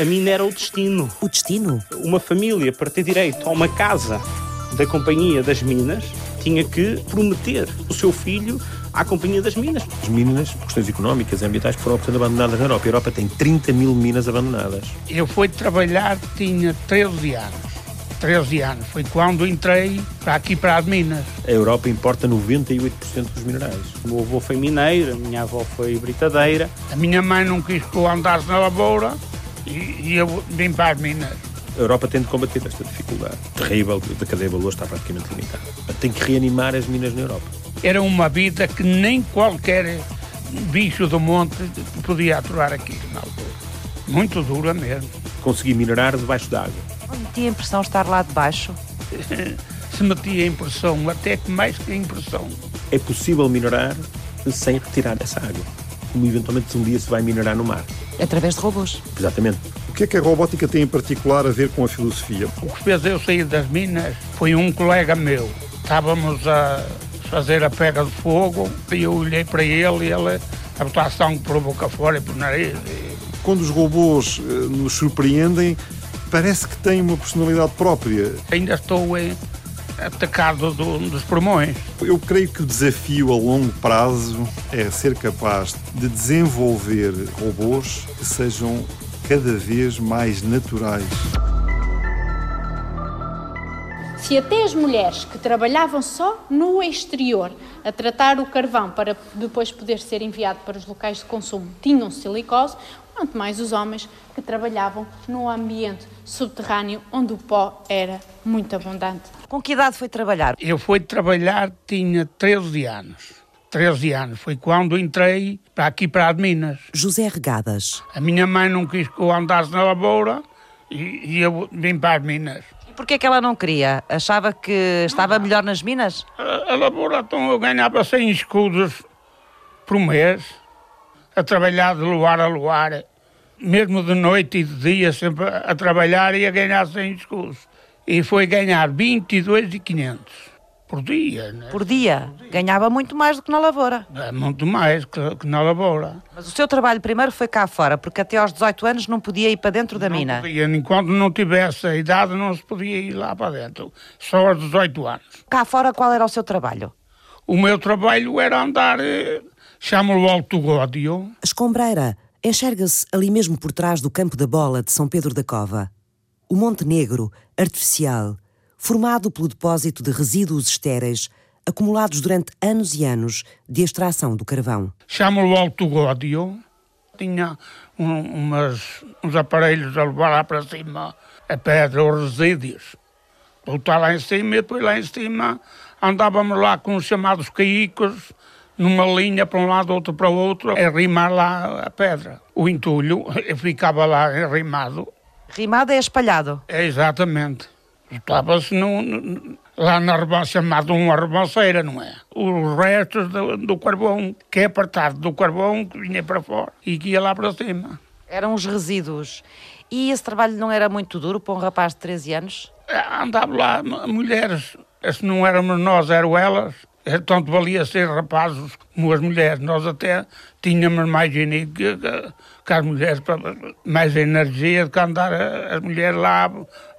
A mina era o destino. O destino? Uma família, para ter direito a uma casa da Companhia das Minas, tinha que prometer o seu filho à Companhia das Minas. As minas, por questões económicas e ambientais, foram, portanto, abandonadas na Europa. A Europa tem 30 mil minas abandonadas. Eu fui trabalhar, tinha 13 anos. 13 anos. Foi quando entrei para aqui para as Minas. A Europa importa 98% dos minerais. O meu avô foi mineiro, a minha avó foi britadeira. A minha mãe não quis que eu andasse na lavoura e, e eu vim para as Minas. A Europa tem de combater esta dificuldade terrível da cadeia de valor está praticamente limitada. Tem que reanimar as minas na Europa. Era uma vida que nem qualquer bicho do monte podia aturar aqui na altura. Muito dura mesmo. Conseguir minerar debaixo d'água. Não tinha a impressão de estar lá debaixo? Se metia a impressão, até que mais que a impressão. É possível minerar sem retirar essa água. Como eventualmente um dia se vai minerar no mar. Através de robôs. Exatamente. O que é que a robótica tem em particular a ver com a filosofia? O que fez eu sair das minas foi um colega meu. Estávamos a fazer a pega de fogo e eu olhei para ele e ele a botar sangue por boca fora e por nariz. E... Quando os robôs eh, nos surpreendem, parece que têm uma personalidade própria. Ainda estou eh, atacado do, dos pulmões. Eu creio que o desafio a longo prazo é ser capaz de desenvolver robôs que sejam cada vez mais naturais. Se até as mulheres que trabalhavam só no exterior a tratar o carvão para depois poder ser enviado para os locais de consumo tinham silicose, quanto mais os homens que trabalhavam no ambiente subterrâneo onde o pó era muito abundante. Com que idade foi trabalhar? Eu fui trabalhar, tinha 13 anos. 13 anos, foi quando entrei para aqui para as Minas. José Regadas. A minha mãe não quis que eu andasse na lavoura e, e eu vim para as Minas. E porquê que ela não queria? Achava que estava melhor nas minas? A, a lavoura, então eu ganhava 100 escudos por mês, a trabalhar de luar a luar, mesmo de noite e de dia, sempre a, trabalhar e a ganhar 100 escudos. E foi ganhar 22,500 por dia. Né? Por dia? Ganhava muito mais do que na lavoura. É muito mais que, que, na lavoura. Mas o seu trabalho primeiro foi cá fora, porque até aos 18 anos não podia ir para dentro da não mina. Podia, enquanto não tivesse a idade, não se podia ir lá para dentro. Só aos 18 anos. Cá fora, qual era o seu trabalho? O meu trabalho era andar, eh, chamo-lo Alto Gódio. A escombreira enxerga-se ali mesmo por trás do campo da bola de São Pedro da Cova. O Monte Negro, artificial, formado pelo depósito de resíduos estéreis acumulados durante anos e anos de extração do carvão. Chamo-lo Alto Gódio. Tinha um, umas, uns aparelhos a levar lá para cima a pedra, os resíduos. Voltar lá em cima e depois lá em cima andávamos lá com os chamados caicos, numa linha para um lado, outro para o outro, a rimar lá a pedra. O entulho ficava lá enrimado. Rimado é espalhado? É, exatamente. Estava-se lá na rebanceira, chamado uma rebanceira, não é? Os restos do, do, carvão, que é apartado do carvão que vinha para fora e que ia lá para cima. Eram os resíduos. E esse trabalho não era muito duro para um rapaz de 13 anos? Andavam lá mulheres, se não éramos nós, eram elas. Tanto valia ser rapazes como as mulheres. Nós até tínhamos mais genico que, que, que as mulheres, mais energia do que andar as mulheres lá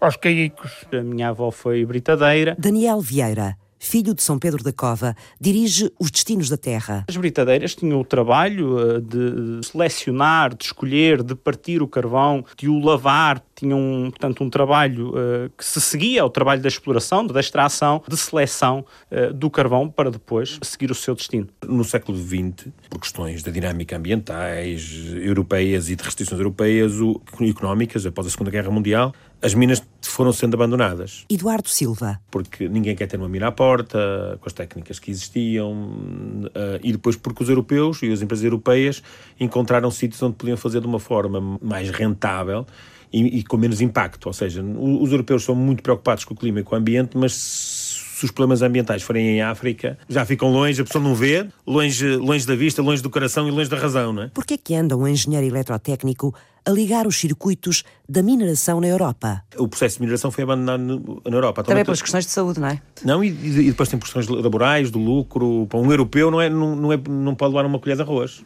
aos caicos. A minha avó foi britadeira. Daniel Vieira, filho de São Pedro da Cova, dirige os destinos da terra. As britadeiras tinham o trabalho de selecionar, de escolher, de partir o carvão, de o lavar, tinham, portanto, um trabalho uh, que se seguia ao trabalho da exploração, da extração, de seleção uh, do carvão para depois seguir o seu destino. No século XX, por questões da dinâmica ambientais, europeias e de restrições europeias, o, económicas, após a Segunda Guerra Mundial, as minas foram sendo abandonadas. Eduardo Silva. Porque ninguém quer ter uma mina à porta, com as técnicas que existiam, uh, e depois porque os europeus e as empresas europeias encontraram sítios onde podiam fazer de uma forma mais rentável e, e, com menos impacto. Ou seja, os europeus são muito preocupados com o clima e com o ambiente, mas se os problemas ambientais forem em África, já ficam longe, a pessoa não vê, longe, longe da vista, longe do coração e longe da razão, não é? Por que é que anda um engenheiro eletrotécnico a ligar os circuitos da mineração na Europa? O processo de mineração foi abandonado na Europa. Também pelas questões de saúde, não é? Não, e, e depois tem questões laborais, do lucro. Para um europeu não, é, não, não, é, não pode levar uma colher de arroz.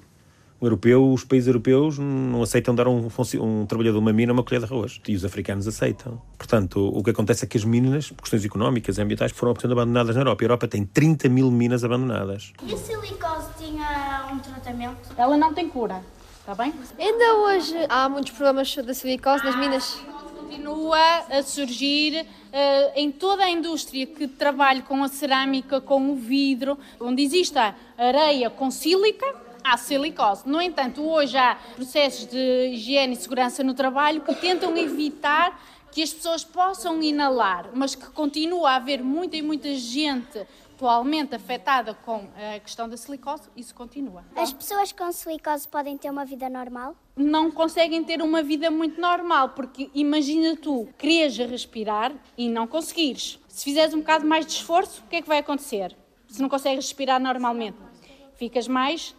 O europeu, os países europeus não aceitam dar um, um trabalhador uma mina uma colher de arroz. E os africanos aceitam. Portanto, o que acontece é que as minas, por questões económicas e ambientais, foram sendo abandonadas na Europa. A Europa tem 30 mil minas abandonadas. E a silicose tinha um tratamento? Ela não tem cura, está bem? Ainda hoje há muitos problemas da silicose nas minas? Continua a surgir uh, em toda a indústria que trabalha com a cerâmica, com o vidro, onde existe a areia com sílica, há silicose. No entanto, hoje há processos de higiene e segurança no trabalho que tentam evitar que as pessoas possam inalar, mas que continua a haver muita e muita gente atualmente afetada com a questão da silicose, isso continua. As pessoas com silicose podem ter uma vida normal? Não conseguem ter uma vida muito normal, porque imagina tu queres respirar e não conseguires. Se fizeres um bocado mais de esforço, o que é que vai acontecer? Se não consegues respirar normalmente, ficas mais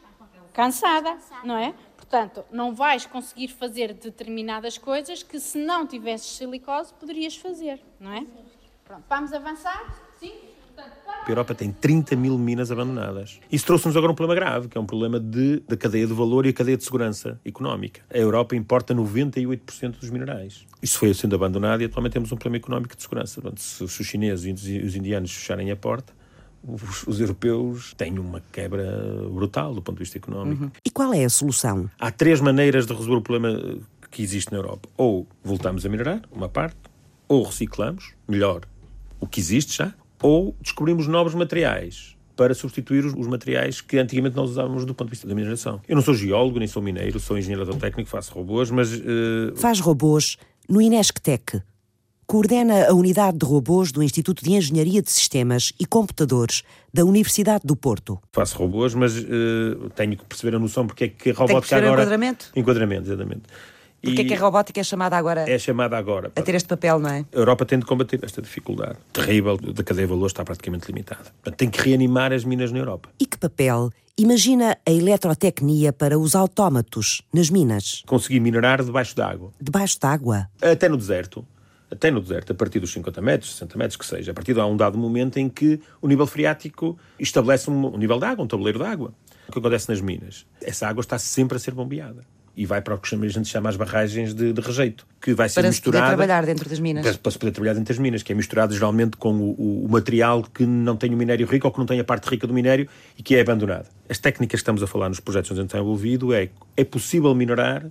cansada, não é? Portanto, não vais conseguir fazer determinadas coisas que se não tivesses silicose poderias fazer, não é? Pronto, vamos avançar? Sim? A Europa tem 30 mil minas abandonadas. Isso trouxe-nos agora um problema grave, que é um problema de, da cadeia de valor e a cadeia de segurança económica. A Europa importa 98% dos minerais. Isso foi sendo abandonado e atualmente temos um problema económico de segurança. Se, se os chineses e os indianos fecharem a porta, os, os, europeus têm uma quebra brutal do ponto de vista económico. Uhum. E qual é a solução? Há três maneiras de resolver o problema que existe na Europa. Ou voltamos a minerar, uma parte, ou reciclamos, melhor, o que existe já, ou descobrimos novos materiais para substituir os, materiais que antigamente nós usávamos do ponto de vista da mineração. Eu não sou geólogo, nem sou mineiro, sou engenheiro técnico, faço robôs, mas... Uh... Faz robôs no Inesctec. Coordena a unidade de robôs do Instituto de Engenharia de Sistemas e Computadores da Universidade do Porto. Faço robôs, mas uh, tenho que perceber a noção porque é que a robótica agora... enquadramento? Enquadramento, exatamente. Porque é que a robótica é chamada agora? É chamada agora. A ter este papel, não é? A Europa tem de combater esta dificuldade terrível da cadeia de valor está praticamente limitada. Tem que reanimar as minas na Europa. E que papel imagina a eletrotecnia para os autómatos nas minas? Conseguir minerar debaixo d'água. Debaixo d'água? Até no deserto. Até no deserto, a partir dos 50 metros, 60 metros, que seja, a partir de um dado momento em que o nível freático estabelece um, um nível de água, um tabuleiro de água. O que acontece nas minas? Essa água está sempre a ser bombeada e vai para o que a gente chama as barragens de, de rejeito, que vai ser para misturada... Para se poder trabalhar dentro das minas. Para, para, se poder trabalhar dentro das minas, que é misturado geralmente com o, o, material que não tem o minério rico ou que não tem a parte rica do minério e que é abandonado. As técnicas que estamos a falar nos projetos onde a gente está envolvido é é possível minerar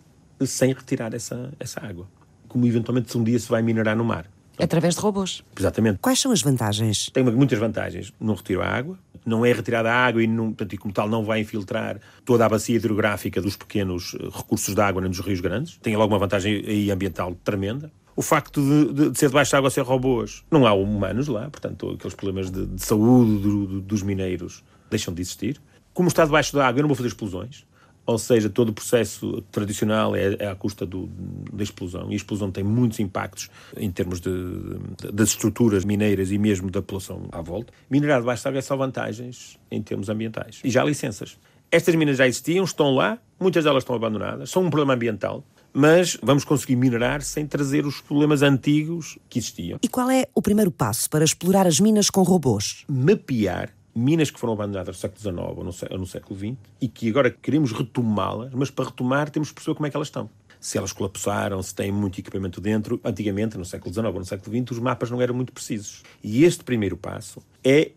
sem retirar essa, essa água. Como eventualmente um dia se vai minerar no mar. Através de robôs. Exatamente. Quais são as vantagens? Tem muitas vantagens. Não retiro a água, não é retirada a água e, não, portanto, e como tal não vai infiltrar toda a bacia hidrográfica dos pequenos eh, recursos de água nos rios grandes. Tem logo uma vantagem aí ambiental tremenda. O facto de, de, de ser debaixo de água ser robôs, não há humanos lá, portanto, aqueles problemas de, de saúde do, do, dos mineiros deixam de existir. Como está debaixo da água, eu não vou fazer explosões ou seja, todo o processo tradicional é, é à custa do, da explosão, e a explosão tem muitos impactos em termos de, de, das estruturas mineiras e mesmo da população à volta. Minerar de água é só vantagens em termos ambientais. E já há licenças. Estas minas já existiam, estão lá, muitas delas estão abandonadas, são um problema ambiental, mas vamos conseguir minerar sem trazer os problemas antigos que existiam. E qual é o primeiro passo para explorar as minas com robôs? Mapear minas que foram abandonadas no século XIX ou no, século XX e que agora queremos retomá-las, mas para retomar temos que perceber como é que elas estão. Se elas colapsaram, se têm muito equipamento dentro. Antigamente, no século XIX ou no século XX, os mapas não eram muito precisos. E este primeiro passo é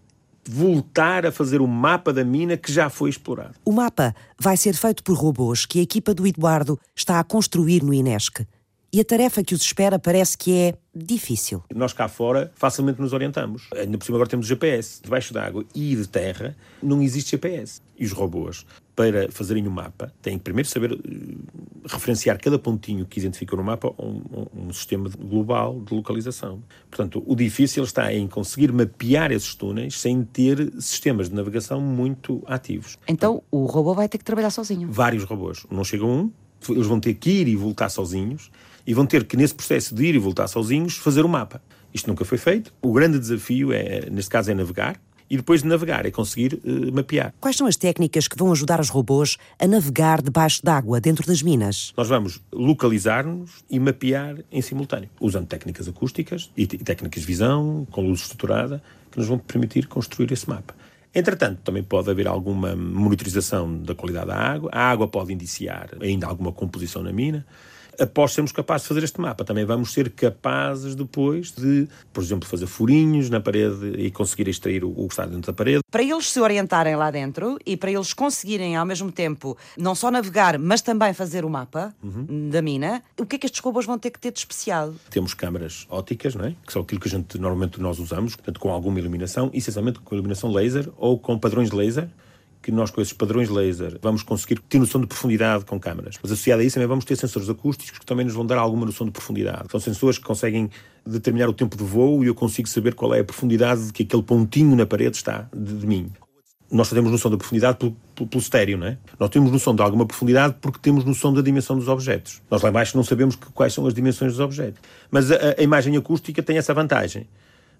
voltar a fazer o mapa da mina que já foi explorado. O mapa vai ser feito por robôs que a equipa do Eduardo está a construir no INESC e a tarefa que os espera parece que é difícil. Nós cá fora facilmente nos orientamos. Ainda por cima agora temos GPS. Debaixo d'água e de terra não existe GPS. E os robôs, para fazerem o um mapa, têm que primeiro saber uh, referenciar cada pontinho que identificam no mapa um, um, um, sistema global de localização. Portanto, o difícil está em conseguir mapear esses túneis sem ter sistemas de navegação muito ativos. Então, o robô vai ter que trabalhar sozinho? Vários robôs. Não chega um, eles vão ter que ir e voltar sozinhos e vão ter que, nesse processo de ir e voltar sozinhos, fazer o um mapa. Isto nunca foi feito. O grande desafio, é, neste caso, é navegar. E depois de navegar é conseguir uh, mapear. Quais são as técnicas que vão ajudar os robôs a navegar debaixo d'água, dentro das minas? Nós vamos localizar-nos e mapear em simultâneo, usando técnicas acústicas e técnicas de visão, com luz estruturada, que nos vão permitir construir esse mapa. Entretanto, também pode haver alguma monitorização da qualidade da água, a água pode indiciar ainda alguma composição na mina, após sermos capazes de fazer este mapa, também vamos ser capazes depois de, por exemplo, fazer furinhos na parede e conseguir extrair o, o que está dentro da parede. Para eles se orientarem lá dentro e para eles conseguirem ao mesmo tempo não só navegar, mas também fazer o mapa uhum. da mina, o que é que estes robôs vão ter que ter de especial? Temos câmaras ópticas, não é? que são aquilo que a gente normalmente nós usamos, portanto com alguma iluminação, essencialmente com iluminação laser ou com padrões de laser, que nós com esses padrões laser vamos conseguir ter noção de profundidade com câmaras. Mas associado a isso também vamos ter sensores acústicos que também nos vão dar alguma noção de profundidade. São sensores que conseguem determinar o tempo de voo e eu consigo saber qual é a profundidade que aquele pontinho na parede está de, de mim. Nós temos noção da profundidade pelo, pelo, pelo estéreo, não é? Nós temos noção de alguma profundidade porque temos noção da dimensão dos objetos. Nós lá embaixo não sabemos que, quais são as dimensões dos objetos. Mas a, a imagem acústica tem essa vantagem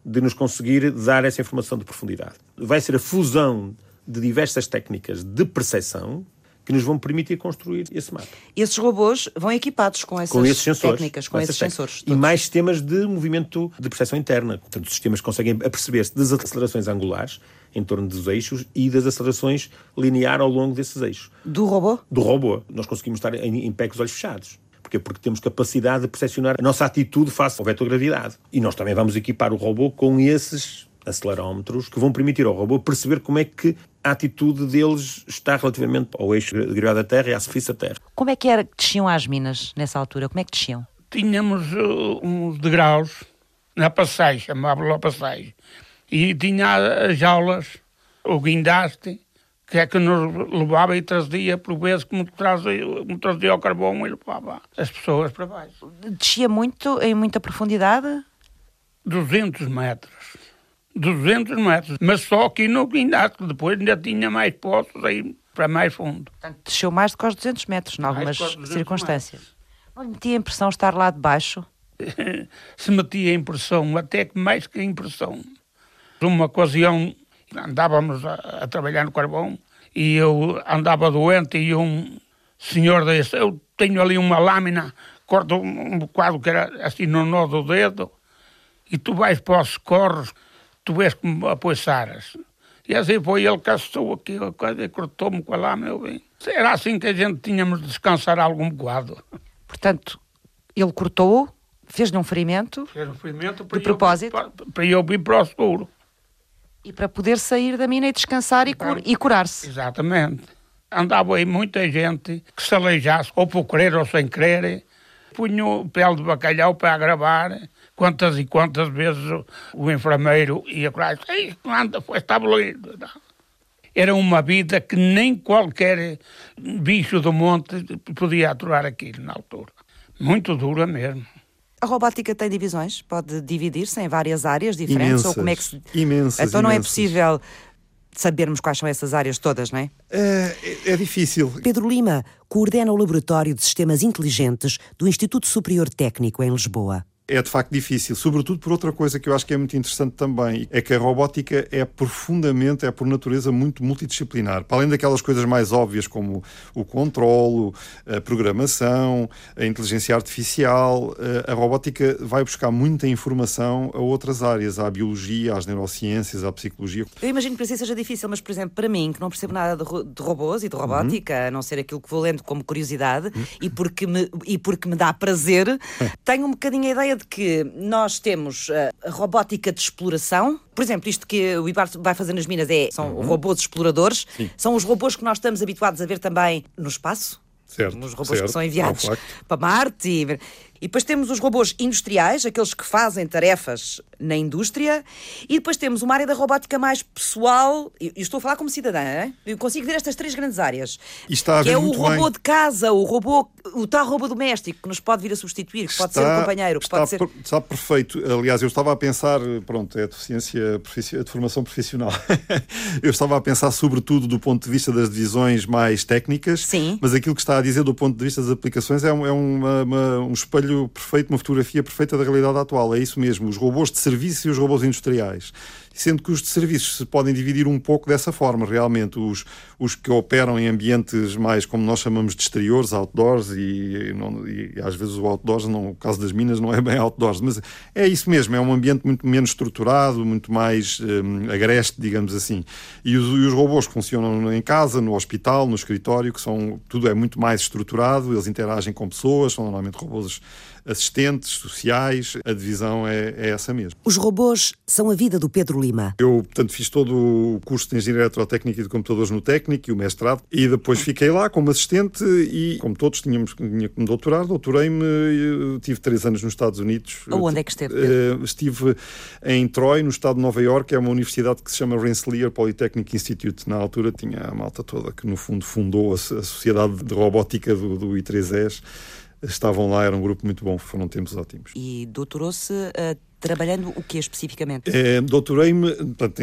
de nos conseguir dar essa informação de profundidade. Vai ser a fusão de diversas técnicas de percepção que nos vão permitir construir esse mapa. Esses robôs vão equipados com essas com esses sensores, técnicas, com, com esses sensores. E mais sistemas de movimento de percepção interna. Portanto, os sistemas conseguem aperceber-se das acelerações angulares em torno dos eixos e das acelerações linear ao longo desses eixos. Do robô? Do robô. Nós conseguimos estar em, em pé com os olhos fechados. Porquê? Porque temos capacidade de percepcionar a nossa atitude face ao vetor gravidade. E nós também vamos equipar o robô com esses acelerómetros que vão permitir ao robô perceber como é que a atitude deles está relativamente ao eixo de gravidade da Terra e à superfície da Terra. Como é que era que desciam às minas nessa altura? Como é que desciam? Tínhamos uh, uns degraus na passagem, chamava-lhe a passagem, e tinha as jaulas, o guindaste, que é que nos levava e trazia, por vezes, como trazia, como trazia o carvão e levava as pessoas para baixo. Descia muito, em muita profundidade? 200 metros. 200 metros, mas só aqui no guindaste, depois ainda tinha mais poços aí para mais fundo. Portanto, desceu mais do que aos 200 metros, em algumas circunstâncias. Metros. Não lhe metia a impressão estar lá debaixo? Se metia a impressão, até que mais que a impressão. Uma ocasião, andávamos a, a trabalhar no carvão e eu andava doente e um senhor disse, eu tenho ali uma lâmina, corto um bocado que era assim no nó do dedo, e tu vais para os corros tu vês como apoiçaras. E assim foi, ele castou aqui a coisa e cortou-me com a lâmina, meu bem. Era assim que a gente tínhamos de descansar algum bocado. Portanto, ele cortou, fez-lhe um ferimento, fez um ferimento de propósito. Para, para eu vir para o seguro. E para poder sair da mina e descansar e, cur, e curar-se. Exatamente. Andava aí muita gente que se aleijasse, ou por querer ou sem querer, punho pele de bacalhau para gravar quantas e quantas vezes o, o enfermeiro ia para lá e anda, foi estabelecido. Era uma vida que nem qualquer bicho do monte podia aturar aquilo na altura. Muito dura mesmo. A robótica tem divisões? Pode dividir-se em várias áreas diferentes? Imensas, ou como é que se... imensas, Então não imensas. é possível sabermos quais são essas áreas todas, não é? É, é difícil. Pedro Lima coordena o Laboratório de Sistemas Inteligentes do Instituto Superior Técnico em Lisboa é de facto difícil, sobretudo por outra coisa que eu acho que é muito interessante também, é que a robótica é profundamente, é por natureza muito multidisciplinar. Para além daquelas coisas mais óbvias como o controlo, a programação, a inteligência artificial, a robótica vai buscar muita informação a outras áreas, à biologia, às neurociências, à psicologia. Eu imagino que para si seja difícil, mas por exemplo, para mim, que não percebo nada de, robôs e de robótica, uhum. a não ser aquilo que vou lendo como curiosidade uhum. e, porque me, e porque me dá prazer, tenho um bocadinho a ideia de que nós temos eh, a robótica de exploração. Por exemplo, isto que o IBAR vai fazer nas minas é, são uhum. robôs exploradores. Sim. São os robôs que nós estamos habituados a ver também no espaço. Certo, os robôs certo, que são enviados para Marte. E, e depois temos os robôs industriais, aqueles que fazem tarefas na indústria. E depois temos uma área da robótica mais pessoal. E estou a falar como cidadã, é? eu consigo ver estas três grandes áreas. que é o robô bem. de casa, o robô, o tal robô doméstico que nos pode vir a substituir, que está, pode ser um companheiro. Que está, pode ser... está perfeito. Aliás, eu estava a pensar, pronto, é a deficiência, de formação profissional. eu estava a pensar sobretudo do ponto de vista das divisões mais técnicas, Sim. mas aquilo que está a dizer do ponto de vista das aplicações é, um, é uma, uma, um espelho perfeito, uma fotografia perfeita da realidade atual. É isso mesmo, os robôs de serviço e os robôs industriais. Sendo que os de serviços se podem dividir um pouco dessa forma, realmente. Os, os que operam em ambientes mais, como nós chamamos de exteriores, outdoors, e, não, e às vezes o outdoors, não, o caso das minas, não é bem outdoors, mas é isso mesmo, é um ambiente muito menos estruturado, muito mais um, agreste, digamos assim. E os, e os robôs que funcionam em casa, no hospital, no escritório, que são, tudo é muito mais estruturado, eles interagem com pessoas, são normalmente robôs assistentes sociais, a divisão é, é, essa mesmo. Os robôs são a vida do Pedro Lima. Eu, portanto, fiz todo o curso de Engenharia Eletrotécnica e de Computadores no Técnico e o mestrado, e depois fiquei lá como assistente e, como todos tínhamos tinha que me doutorar, doutorei-me, tive três anos nos Estados Unidos. Onde é que esteve? Uh, estive em Troy, no estado de Nova York, é uma universidade que se chama Rensselaer Polytechnic Institute. Na altura tinha a malta toda que, no fundo, fundou a, a Sociedade de Robótica do, do I3S estavam lá, era um grupo muito bom, foram tempos ótimos. E doutorou-se uh, trabalhando o que especificamente? É, doutorei-me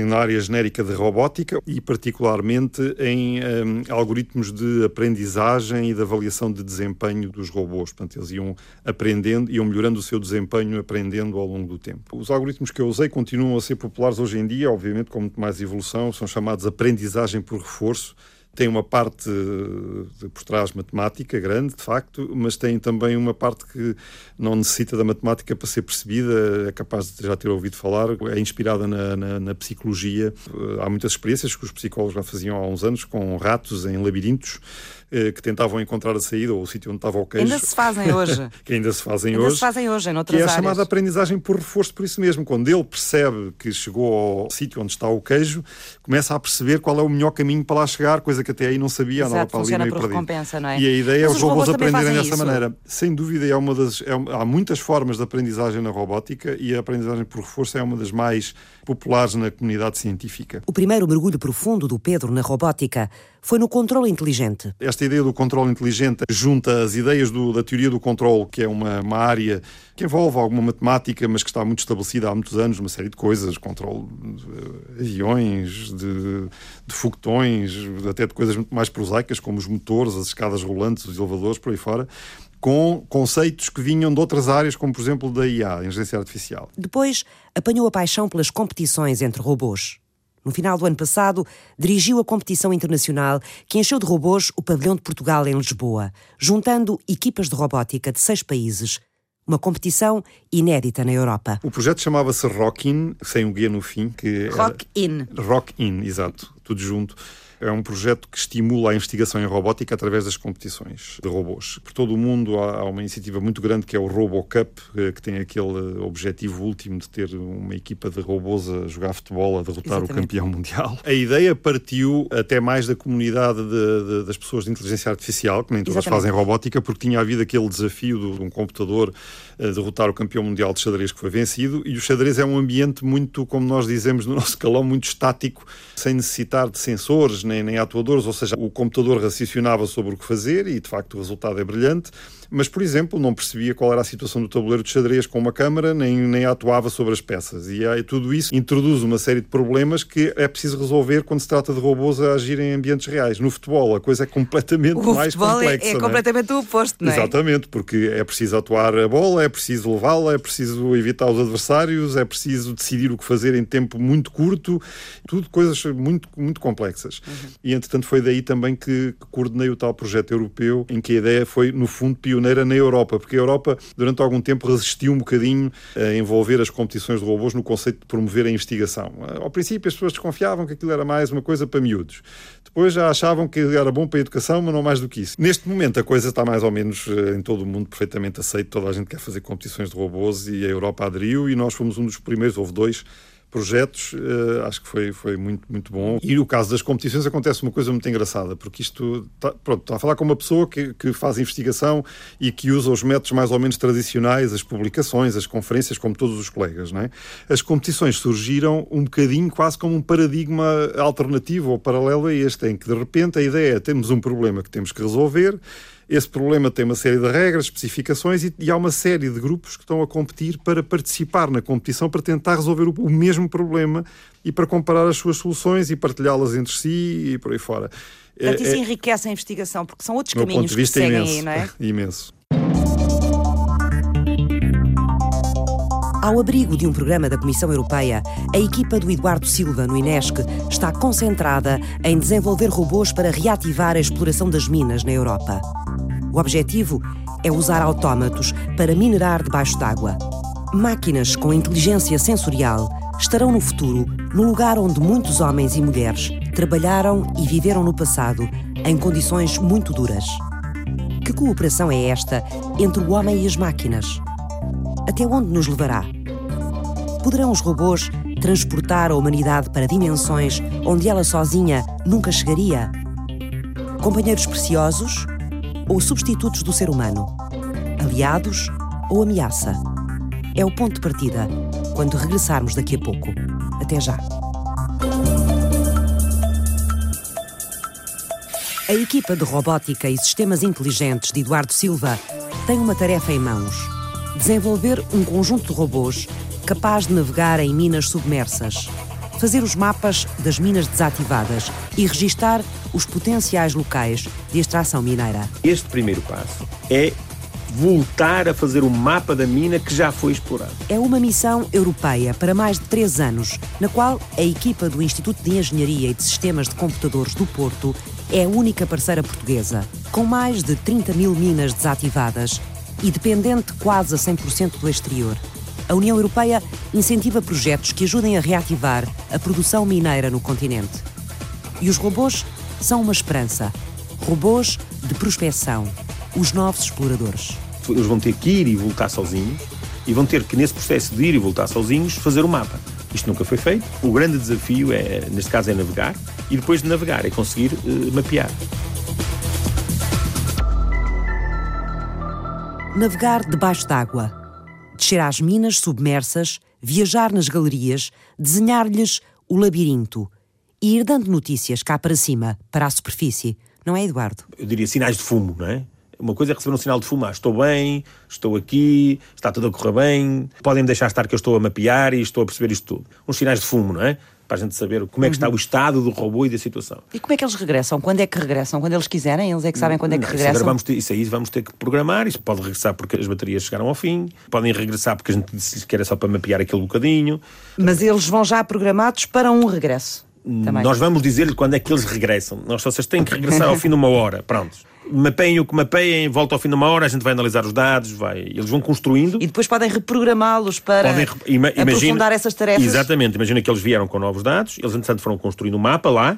na área genérica de robótica e particularmente em um, eh, algoritmos de aprendizagem e de avaliação de desempenho dos robôs. Portanto, eles iam aprendendo, iam melhorando o seu desempenho, aprendendo ao longo do tempo. Os algoritmos que eu usei continuam a ser populares hoje em dia, obviamente com muito mais evolução, são chamados aprendizagem por reforço tem uma parte de, por trás matemática grande, de facto, mas tem também uma parte que não necessita da matemática para ser percebida, é capaz de já ter ouvido falar, é inspirada na, na, na psicologia. Há muitas experiências que os psicólogos já faziam há uns anos com ratos em labirintos eh, que tentavam encontrar a saída ou o sítio onde estava o queijo. Ainda se fazem hoje. que ainda se fazem ainda hoje. se fazem hoje, em outras Que é a áreas. chamada aprendizagem por reforço, por isso mesmo. Quando ele percebe que chegou ao sítio onde está o queijo, começa a perceber qual é o melhor caminho para lá chegar, coisa que até aí não sabia, Exato, andava para ali meio perdido. Recompensa, não é? E a ideia Mas é os robôs, robôs aprenderem dessa maneira. Sem dúvida, é uma das, é, há muitas formas de aprendizagem na robótica e a aprendizagem por reforço é uma das mais populares na comunidade científica. O primeiro mergulho profundo do Pedro na robótica foi no controle inteligente. Esta ideia do controle inteligente junta as ideias do, da teoria do controle, que é uma, uma área que envolve alguma matemática, mas que está muito estabelecida há muitos anos, uma série de coisas, controle de aviões, de, de foguetões, até de coisas muito mais prosaicas, como os motores, as escadas rolantes, os elevadores, por aí fora com conceitos que vinham de outras áreas, como por exemplo da IA, a inteligência artificial. Depois apanhou a paixão pelas competições entre robôs. No final do ano passado, dirigiu a competição internacional que encheu de robôs o pavilhão de Portugal em Lisboa, juntando equipas de robótica de seis países. Uma competição inédita na Europa. O projeto chamava-se Rock-In, sem o guia no fim. que Rock-In. Rock-In, exato, tudo junto. É um projeto que estimula a investigação em robótica através das competições de robôs. Por todo o mundo há uma iniciativa muito grande que é o RoboCup, eh, que tem aquele objetivo último de ter uma equipa de robôs a jogar futebol, a derrotar Exatamente. o campeão mundial. A ideia partiu até mais da comunidade de, de, das pessoas de inteligência artificial, que nem todas Exatamente. fazem robótica, porque tinha havido aquele desafio de, um computador a derrotar o campeão mundial de xadrez que foi vencido, e o xadrez é um ambiente muito, como nós dizemos no nosso calão, muito estático, sem necessitar de sensores nem, nem atuadores, ou seja, o computador raciocinava sobre o que fazer e de facto o resultado é brilhante mas, por exemplo, não percebia qual era a situação do tabuleiro de xadrez com uma câmara, nem, nem atuava sobre as peças. E aí, tudo isso introduz uma série de problemas que é preciso resolver quando se trata de robôs a agir em ambientes reais. No futebol, a coisa é completamente o mais futebol é- complexa. É, é completamente o oposto, não é? Exatamente, porque é preciso atuar a bola, é preciso levá-la, é preciso evitar os adversários, é preciso decidir o que fazer em tempo muito curto, tudo coisas muito, muito complexas. Uhum. E, entretanto, foi daí também que, coordenei o tal projeto europeu, em que a ideia foi, no fundo, pioneiro pioneira na Europa, porque a Europa, durante algum tempo, resistiu um bocadinho a envolver as competições de robôs no conceito de promover a investigação. Ao princípio, as pessoas desconfiavam que aquilo era mais uma coisa para miúdos. Depois já achavam que era bom para a educação, mas não mais do que isso. Neste momento, a coisa está mais ou menos eh, em todo o mundo perfeitamente aceita. Toda a gente quer fazer competições de robôs e a Europa aderiu e nós fomos um dos primeiros, houve dois projetos, uh, acho que foi, foi muito, muito bom. E no caso das competições acontece uma coisa muito engraçada, porque isto, tá, pronto, está a falar com uma pessoa que, que faz investigação e que usa os métodos mais ou menos tradicionais, as publicações, as conferências, como todos os colegas, não é? As competições surgiram um bocadinho quase como um paradigma alternativo ou paralelo a este, em que de repente a ideia é temos um problema que temos que resolver esse problema tem uma série de regras, especificações e, e, há uma série de grupos que estão a competir para participar na competição para tentar resolver o, o mesmo problema e para comparar as suas soluções e partilhá-las entre si e por aí fora. Portanto, é, isso é, enriquece a investigação, porque são outros caminhos ponto de vista, que seguem imenso, aí, não é? imenso. Ao abrigo de um programa da Comissão Europeia, a equipa do Eduardo Silva no INESC está concentrada em desenvolver robôs para reativar a exploração das minas na Europa. O objetivo é usar autómatos para minerar debaixo d'água. Máquinas com inteligência sensorial estarão no futuro no lugar onde muitos homens e mulheres trabalharam e viveram no passado em condições muito duras. Que cooperação é esta entre o homem e as máquinas? Até onde nos levará? Poderão os robôs transportar a humanidade para dimensões onde ela sozinha nunca chegaria? Companheiros preciosos ou substitutos do ser humano? Aliados ou ameaça? É o ponto de partida quando regressarmos daqui a pouco. Até já. A equipa de robótica e sistemas inteligentes de Eduardo Silva tem uma tarefa em mãos: desenvolver um conjunto de robôs capaz de navegar em minas submersas, fazer os mapas das minas desativadas e registar os potenciais locais de extração mineira. Este primeiro passo é voltar a fazer o mapa da mina que já foi explorada. É uma missão europeia para mais de três anos, na qual a equipa do Instituto de Engenharia e de Sistemas de Computadores do Porto é a única parceira portuguesa, com mais de 30 mil minas desativadas e dependente quase a 100% do exterior. A União Europeia incentiva projetos que ajudem a reativar a produção mineira no continente. E os robôs são uma esperança. Robôs de prospecção. Os novos exploradores. Eles vão ter que ir e voltar sozinhos e vão ter que, nesse processo de ir e voltar sozinhos, fazer o mapa. Isto nunca foi feito. O grande desafio é, neste caso, é navegar e depois de navegar é conseguir uh, mapear. Navegar debaixo d'água, descer às minas submersas, viajar nas galerias, desenhar-lhes o labirinto e ir dando notícias cá para cima, para a superfície. Não é, Eduardo? Eu diria sinais de fumo, não é? Uma coisa é receber um sinal de fumo, ah, estou bem, estou aqui, está tudo a correr bem, podem me deixar estar que eu estou a mapear e estou a perceber isto tudo. Uns sinais de fumo, não é? Para a gente saber como é que está o estado do robô e da situação. E como é que eles regressam? Quando é que regressam? Quando eles quiserem? Eles é que sabem quando é que Não, regressam? Isso, vamos ter, isso aí vamos ter que programar. Isso pode regressar porque as baterias chegaram ao fim, podem regressar porque a gente disse que era só para mapear aquele bocadinho. Mas eles vão já programados para um regresso. Também. Nós vamos dizer-lhe quando é que eles regressam. Nós só vocês têm que regressar ao fim de uma hora. Pronto. Mapeiem o que mapeiem, volta ao fim de uma hora, a gente vai analisar os dados, vai... eles vão construindo. E depois podem reprogramá-los para Podem rep- ima- aprofundar essas tarefas. Exatamente, imagina que eles vieram com novos dados, eles entretanto foram construindo um mapa lá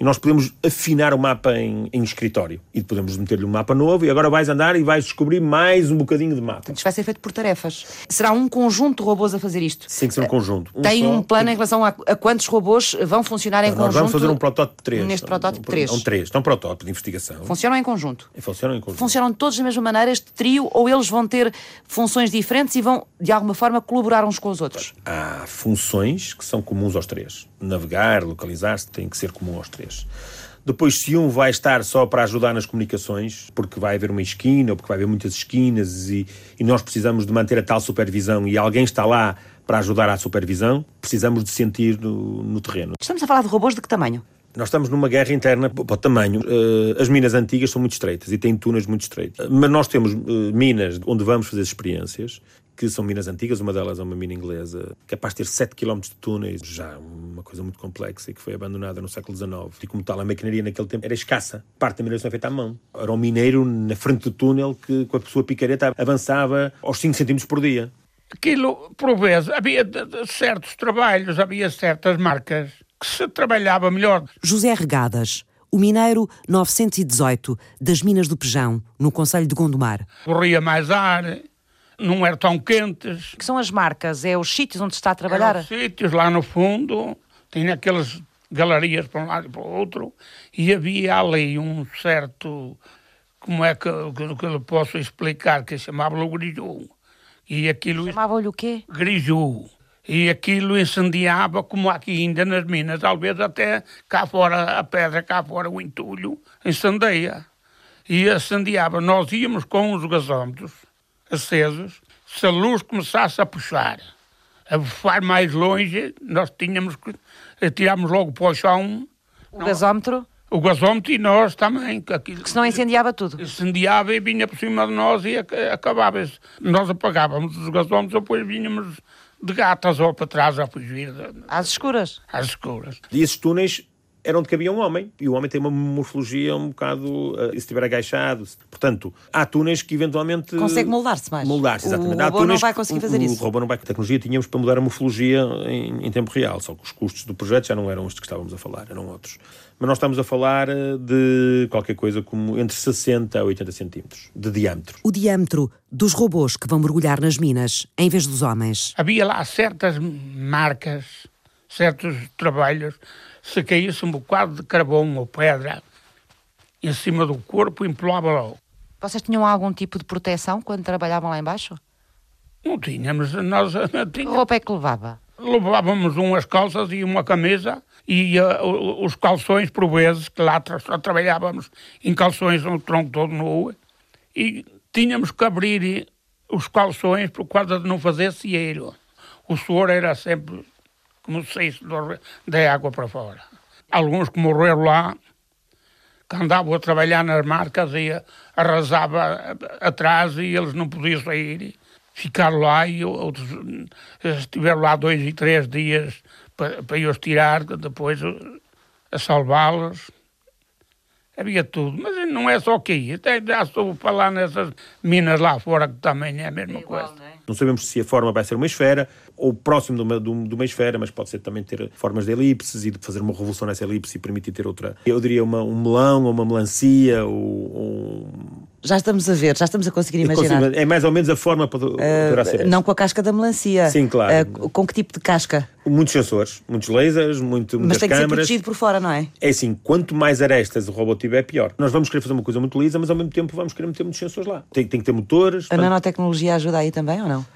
e nós podemos afinar o mapa em, em escritório e podemos meter-lhe um mapa novo e agora vais andar e vais descobrir mais um bocadinho de mapa. Isto vai ser feito por tarefas. Será um conjunto de robôs a fazer isto? Tem que ser um conjunto. Um Tem só- um plano em relação a, a quantos robôs vão funcionar em Nós conjunto? vamos fazer um protótipo 3. Neste protótipo um, 3. Um 3. Então, um protótipo de investigação. Funcionam em conjunto. E funcionam em conjunto. Funcionam todos da mesma maneira, este trio, ou eles vão ter funções diferentes e vão, de alguma forma, colaborar uns com os outros? Há funções que são comuns aos três. Navegar, localizar-se, tem que ser comum aos três. Depois, se um vai estar só para ajudar nas comunicações, porque vai haver uma esquina ou porque vai haver muitas esquinas e, e nós precisamos de manter a tal supervisão e alguém está lá para ajudar à supervisão, precisamos de sentir no, no terreno. Estamos a falar de robôs de que tamanho? Nós estamos numa guerra interna para o tamanho. Eh, as minas antigas são muito estreitas e têm túneis muito estreitos. Mas nós temos eh, minas onde vamos fazer experiências, que são minas antigas. Uma delas é uma mina inglesa, capaz de ter 7 km de túneis, já uma coisa muito complexa e que foi abandonada no século XIX. E como tal, a maquinaria naquele tempo era escassa. Parte da mineração é feita à mão. Era um mineiro na frente do túnel que, com a sua picareta, avançava aos 5 centímetros por dia. Aquilo, por vezes, havia de- de certos trabalhos, havia certas marcas que se trabalhava melhor. José Regadas, o mineiro 918 das Minas do Pejão, no Conselho de Gondomar. Corria mais ar, não eram tão quentes. que são as marcas? É os sítios onde está a trabalhar? sítios lá no fundo, tinha aquelas galerias para um lado e para o outro, e havia ali um certo, como é que, que, que eu posso explicar, que chamava-lhe o griju. E aquilo Chamavam-lhe o quê? griju. E aquilo incendiava, como aqui ainda nas minas, vezes até cá fora, a pedra cá fora, o entulho, incendeia. E incendiava. Nós íamos com os gasómetros acesos, se a luz começasse a puxar, a bufar mais longe, nós tínhamos que, atirámos logo para o chão, O gasómetro? o gasómetro e nós também. Que, aquilo, que senão incendiava tudo. Incendiava e vinha por cima de nós e acabava. -se. Nós apagávamos os gasómetros, depois vinhamos de gatas ou para trás a fugir. Às escuras? Às escuras. E esses túneis era onde cabia um homem, e o homem tem uma morfologia um bocado, uh, se estiver agachado. Portanto, há túneis que eventualmente... Consegue moldar-se mais. Moldar-se, exatamente. O robô não vai conseguir fazer o, isso. O robô não vai. A tecnologia tínhamos para mudar a morfologia em, em, tempo real, só que os custos do projeto já não eram os que estávamos a falar, eram outros. Mas nós estamos a falar eh, de qualquer coisa como entre 60 a 80 centímetros de diâmetro. O diâmetro dos robôs que vão mergulhar nas minas, em vez dos homens. Havia lá certas marcas, certos trabalhos se caísse um bocado de carvão ou pedra em cima do corpo, empolava logo. Vocês tinham algum tipo de proteção quando trabalhavam lá embaixo? Não tínhamos. Nós, tínhamos, que roupa é que levava? Levávamos umas calças e uma camisa e uh, os calções, por vezes, que lá só trabalhávamos em calções no tronco todo nu, e tínhamos que abrir os calções por causa de não fazer cieiro. O suor era sempre como se da água para fora. Alguns que morreram lá, que andavam a trabalhar nas marcas e arrasava atrás e eles não podiam sair. Ficaram lá e outros estiveram lá dois e três dias para, para os tirar, depois a salvá-los. Havia tudo, mas não é só aqui. Até já estou a falar nessas minas lá fora que também é a mesma é igual, coisa. Não, é? Não sabemos se a forma vai ser uma esfera ou próximo de uma, de uma esfera, mas pode ser também ter formas de elipses e de fazer uma revolução nessa elipse e permitir ter outra. Eu diria uma, um melão ou uma melancia ou, ou já estamos a ver, já estamos a conseguir imaginar. Consigo, é mais ou menos a forma para uh, ser Não com a casca da melancia. Sim, claro. Uh, com que tipo de casca? Muitos sensores, muitos lasers, muito, muitas câmaras. Mas tem câmaras. que ser protegido por fora, não é? É assim, quanto mais arestas o robô tiver, pior. Nós vamos querer fazer uma coisa muito lisa, mas ao mesmo tempo vamos querer meter muitos sensores lá. Tem, tem que ter motores. A portanto... nanotecnologia ajuda aí também ou não?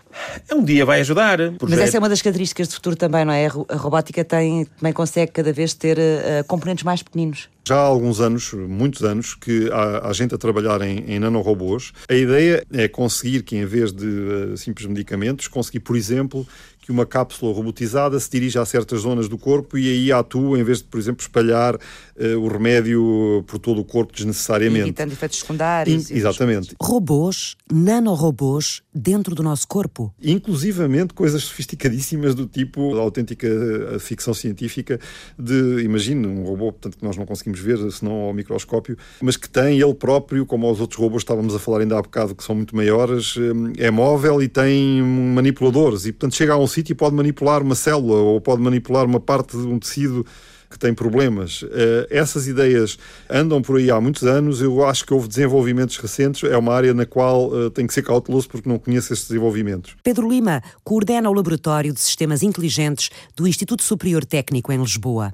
Um dia vai ajudar. Mas essa é uma das características do futuro também, não é? A robótica tem, também consegue cada vez ter uh, componentes mais pequeninos. Já há alguns anos, muitos anos, que há, há gente a trabalhar em, em nanorobôs. A ideia é conseguir que, em vez de uh, simples medicamentos, conseguir, por exemplo, que uma cápsula robotizada se dirija a certas zonas do corpo e aí atua, em vez de, por exemplo, espalhar uh, o remédio por todo o corpo desnecessariamente. Evitando efeitos secundários. In, exatamente. Robôs, nanorobôs, dentro do nosso corpo. Inclusivamente coisas sofisticadíssimas do tipo, autêntica eh, ficção científica de, imagine, um robô, portanto, que nós não conseguimos ver, senão ao microscópio, mas que tem ele próprio, como os outros robôs estávamos a falar ainda há bocado, que são muito maiores, eh, é móvel e tem manipuladores e, portanto, chega a um sítio pode manipular uma célula ou pode manipular uma parte de um tecido que tem problemas. Uh, essas ideias andam por aí há muitos anos. Eu acho que houve desenvolvimentos recentes. É uma área na qual uh, tem que ser cauteloso porque não conheço esses desenvolvimentos. Pedro Lima coordena o Laboratório de Sistemas Inteligentes do Instituto Superior Técnico em Lisboa.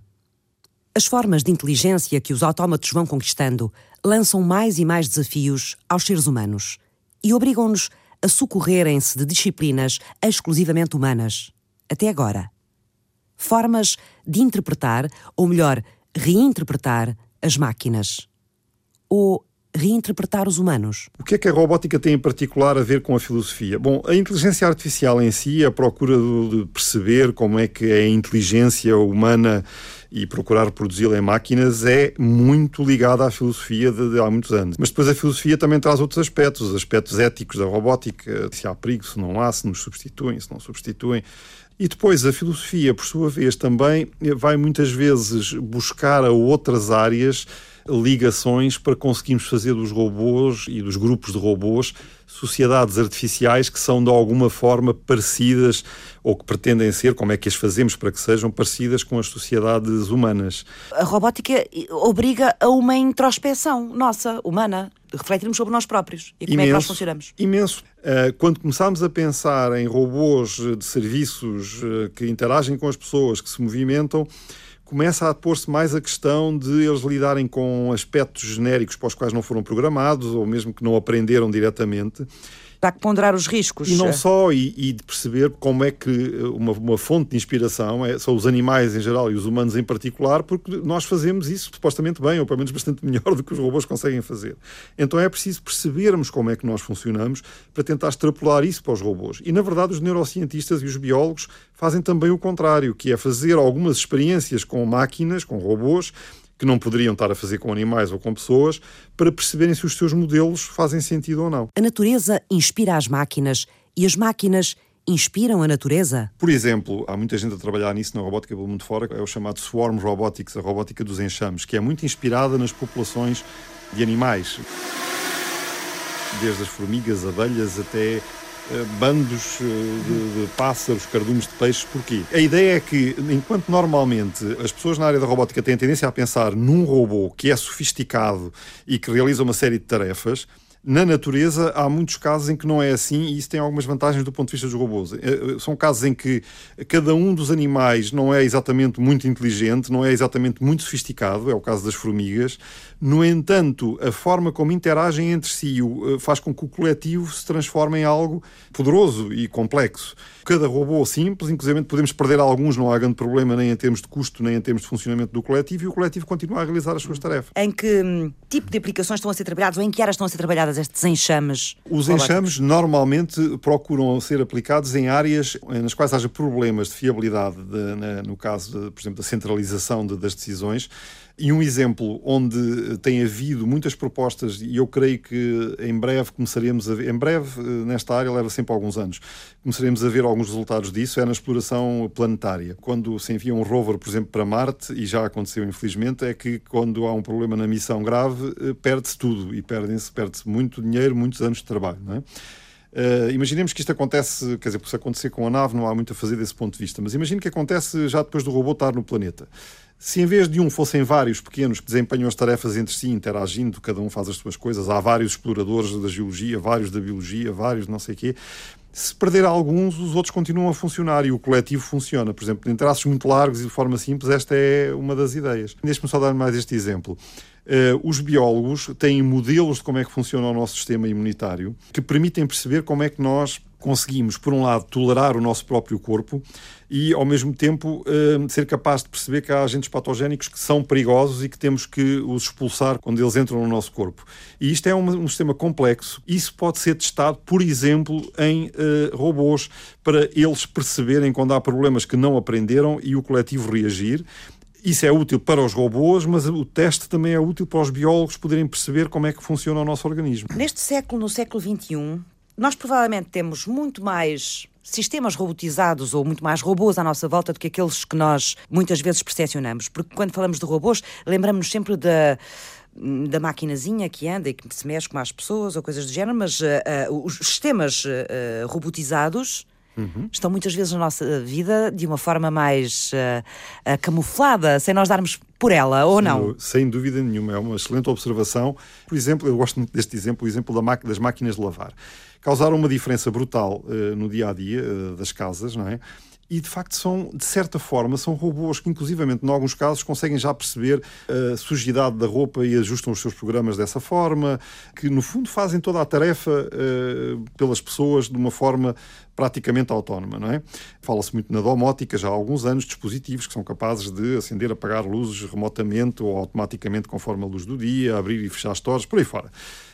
As formas de inteligência que os autómatos vão conquistando lançam mais e mais desafios aos seres humanos e obrigam-nos a socorrerem-se de disciplinas exclusivamente humanas. Até agora. Formas de interpretar, ou melhor, reinterpretar as máquinas. Ou reinterpretar os humanos. O que é que a robótica tem em particular a ver com a filosofia? Bom, a inteligência artificial em si, a procura de perceber como é que é a inteligência humana e procurar reproduzi-la em máquinas é muito ligada à filosofia de, de, há muitos anos. Mas depois a filosofia também traz outros aspectos, aspectos éticos da robótica, se há perigo, se não há, se nos substituem, se não substituem. E depois a filosofia, por sua vez, também vai muitas vezes buscar a outras áreas ligações para conseguirmos fazer dos robôs e dos grupos de robôs sociedades artificiais que são de alguma forma parecidas ou que pretendem ser, como é que as fazemos para que sejam parecidas com as sociedades humanas. A robótica obriga a uma introspeção nossa, humana, refletirmos sobre nós próprios e como imenso, é que nós funcionamos. Imenso. Uh, quando começámos a pensar em robôs de serviços uh, que interagem com as pessoas, que se movimentam, começa a pôr-se mais a questão de eles lidarem com aspectos genéricos para os quais não foram programados ou mesmo que não aprenderam diretamente Que ponderar os riscos. E não só, e, e de perceber como é que uma, uma fonte de inspiração é, são os animais em geral e os humanos em particular, porque nós fazemos isso supostamente bem, ou pelo menos bastante melhor do que os robôs conseguem fazer. Então é preciso percebermos como é que nós funcionamos para tentar extrapolar isso para os robôs. E na verdade os neurocientistas e os biólogos fazem também o contrário, que é fazer algumas experiências com máquinas, com robôs, que não poderiam estar a fazer com animais ou com pessoas, para perceberem se os seus modelos fazem sentido ou não. A natureza inspira as máquinas e as máquinas inspiram a natureza? Por exemplo, há muita gente a trabalhar nisso na robótica pelo mundo fora, é o chamado Swarm Robotics, a robótica dos enxames, que é muito inspirada nas populações de animais. Desde as formigas, abelhas até bandos eh, de, de, pássaros, cardumes de peixes. Porquê? A ideia é que, enquanto normalmente as pessoas na área da robótica têm tendência a pensar num robô que é sofisticado e que realiza uma série de tarefas, na natureza, há muitos casos em que não é assim e isso tem algumas vantagens do ponto de vista dos robôs. Eh, eh, são casos em que cada um dos animais não é exatamente muito inteligente, não é exatamente muito sofisticado, é o caso das formigas. No entanto, a forma como interagem entre si eh, faz com que o coletivo se transforme em algo poderoso e complexo. Cada robô simples, inclusive podemos perder alguns, não há grande problema nem em termos de custo, nem em termos de funcionamento do coletivo, e o coletivo continua a realizar as suas tarefas. Em que hum, tipo de aplicações estão a ser trabalhadas ou em que áreas estão a ser trabalhadas? estes enxames? Os enxames normalmente procuram ser aplicados em áreas nas quais haja problemas de fiabilidade, de, na, no caso, de, por exemplo, da centralização de, das decisões. E um exemplo onde tem havido muitas propostas, e eu creio que em breve começaremos a ver, em breve, nesta área, leva sempre alguns anos, começaremos a ver alguns resultados disso, é na exploração planetária. Quando se envia um rover, por exemplo, para Marte, e já aconteceu infelizmente, é que quando há um problema na missão grave, eh, perde-se tudo, e perde-se perde muito dinheiro, muitos anos de trabalho, não é? Uh, imaginemos que isto acontece, quer dizer, se acontecer com a nave não há muito a fazer desse ponto de vista, mas imagine que acontece já depois do robô estar no planeta. Se em vez de um fossem vários pequenos que desempenham as tarefas entre si, interagindo, cada um faz as suas coisas, há vários exploradores da geologia, vários da biologia, vários não sei quê, se perder alguns, os outros continuam a funcionar e o coletivo funciona. Por exemplo, em traços muito largos e de forma simples, esta é uma das ideias. Deixe-me só dar mais este exemplo. Uh, os biólogos têm modelos de como é que funciona o nosso sistema imunitário que permitem perceber como é que nós conseguimos, por um lado, tolerar o nosso próprio corpo e, ao mesmo tempo, uh, ser capaz de perceber que há agentes patogénicos que são perigosos e que temos que os expulsar quando eles entram no nosso corpo. E isto é um, sistema complexo. Isso pode ser testado, por exemplo, em uh, robôs, para eles perceberem quando há problemas que não aprenderam e o coletivo reagir. Isso é útil para os robôs, mas o teste também é útil para os biólogos poderem perceber como é que funciona o nosso organismo. Neste século, no século XXI, nós provavelmente temos muito mais sistemas robotizados ou muito mais robôs à nossa volta do que aqueles que nós muitas vezes percepcionamos. Porque quando falamos de robôs, lembramos-nos sempre da da maquinazinha que anda e que se mexe com as pessoas ou coisas do género, mas uh, uh, os sistemas uh, robotizados uhum. estão muitas vezes na nossa vida de uma forma mais camuflada, sem nós darmos por ela, ou não? Sem dúvida nenhuma, é uma excelente observação. Por exemplo, eu gosto muito deste exemplo, o exemplo da das máquinas de lavar causaram uma diferença brutal uh, no dia a dia uh, das casas, não é? E de facto são, de certa forma, são robôs que, inclusivamente, em alguns casos, conseguem já perceber a sujidade da roupa e ajustam os seus programas dessa forma, que no fundo fazem toda a tarefa uh, pelas pessoas de uma forma praticamente autónoma, não é? Fala-se muito na domótica já há alguns anos, dispositivos que são capazes de acender, apagar luzes remotamente ou automaticamente conforme a luz do dia, abrir e fechar as torres, por aí fora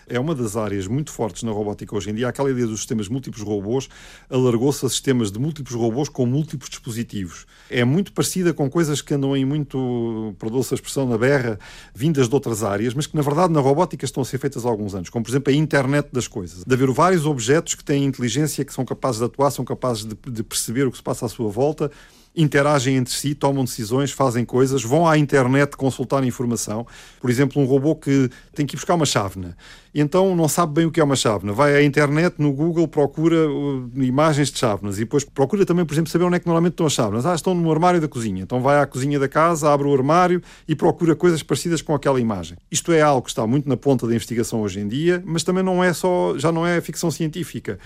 é uma das áreas muito fortes na robótica hoje em dia. Aquela ideia dos sistemas múltiplos robôs alargou-se a sistemas de múltiplos robôs com múltiplos dispositivos. É muito parecida com coisas que andam em muito, perdoa-se a expressão, na berra, vindas de outras áreas, mas que na verdade na robótica estão a ser feitas há alguns anos, como por exemplo a internet das coisas. De haver vários objetos que têm inteligência, que são capazes de atuar, são capazes de, de perceber o que se passa à sua volta interagem entre si, tomam decisões, fazem coisas, vão à internet consultar informação. Por exemplo, um robô que tem que ir buscar uma chávena. Então não sabe bem o que é uma chávena. Vai à internet, no Google, procura uh, imagens de chávenas e depois procura também, por exemplo, saber onde é que normalmente estão as chávenas. Ah, estão no armário da cozinha. Então vai à cozinha da casa, abre o armário e procura coisas parecidas com aquela imagem. Isto é algo que está muito na ponta da investigação hoje em dia, mas também não é só, já não é ficção científica.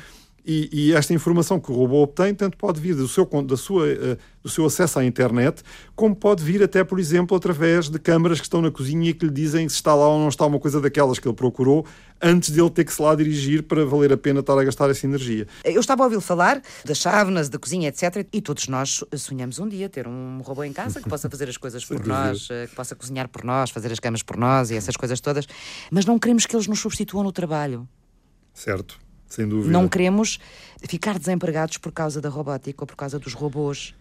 E, e, esta informação que o robô obtém tanto pode vir do seu, da sua, uh, do seu acesso à internet, como pode vir até, por exemplo, através de câmaras que estão na cozinha e que lhe dizem se está lá ou não está uma coisa daquelas que ele procurou, antes de ele ter que se lá dirigir para valer a pena estar a gastar essa energia. Eu estava a ouvir falar das chávenas, da cozinha, etc. E todos nós sonhamos um dia ter um robô em casa que possa fazer as coisas por nós, eh, que possa cozinhar por nós, fazer as camas por nós e essas coisas todas. Mas não queremos que eles nos substituam no trabalho. Certo. Sem dúvida. Não queremos ficar desempregados por causa da robótica ou por causa dos robôs.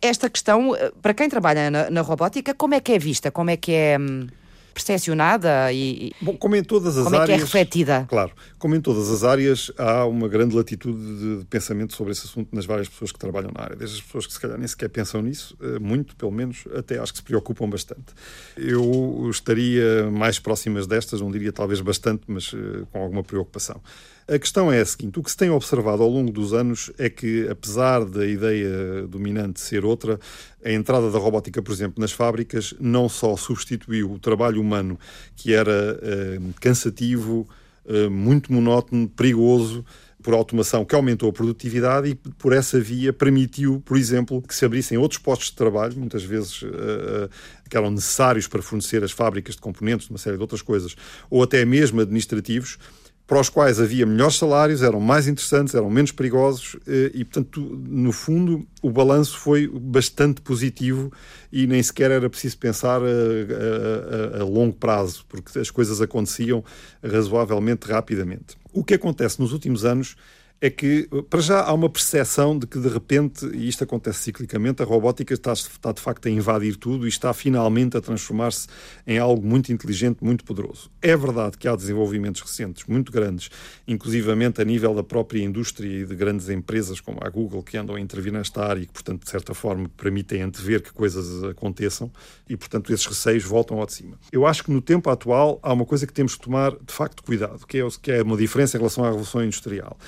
esta questão, eh, para quem trabalha na, na robótica, como é que é vista? Como é que é. Hum percepcionada e Bom, como em todas as como áreas, é que é refletida? Claro, como em todas as áreas há uma grande latitude de pensamento sobre esse assunto nas várias pessoas que trabalham na área, desde as pessoas que se calhar nem sequer pensam nisso, eh, muito pelo menos, até acho que se preocupam bastante. Eu estaria mais próximas destas, não diria talvez bastante, mas uh, com alguma preocupação. A questão é a seguinte: o que se tem observado ao longo dos anos é que, apesar da ideia dominante ser outra, a entrada da robótica, por exemplo, nas fábricas, não só substituiu o trabalho humano, que era uh, cansativo, uh, muito monótono, perigoso, por automação que aumentou a produtividade e por essa via permitiu, por exemplo, que se abrissem outros postos de trabalho, muitas vezes uh, que eram necessários para fornecer as fábricas de componentes, uma série de outras coisas, ou até mesmo administrativos, para os quais havia melhores salários, eram mais interessantes, eram menos perigosos eh, e, portanto, no fundo, o balanço foi bastante positivo e nem sequer era preciso pensar a, a, a, a longo prazo, porque as coisas aconteciam razoavelmente rapidamente. O que acontece nos últimos anos é que, para já, há uma percepção de que, de repente, e isto acontece ciclicamente, a robótica está, está de facto a invadir tudo e está finalmente a transformar-se em algo muito inteligente, muito poderoso. É verdade que há desenvolvimentos recentes muito grandes, inclusivamente a nível da própria indústria e de grandes empresas como a Google, que andam a intervir nesta área e que, portanto, de certa forma, permitem antever que coisas aconteçam e, portanto, esses receios voltam ao de cima. Eu acho que no tempo atual há uma coisa que temos que tomar, de facto, cuidado, que é, que é uma diferença em relação à Revolução Industrial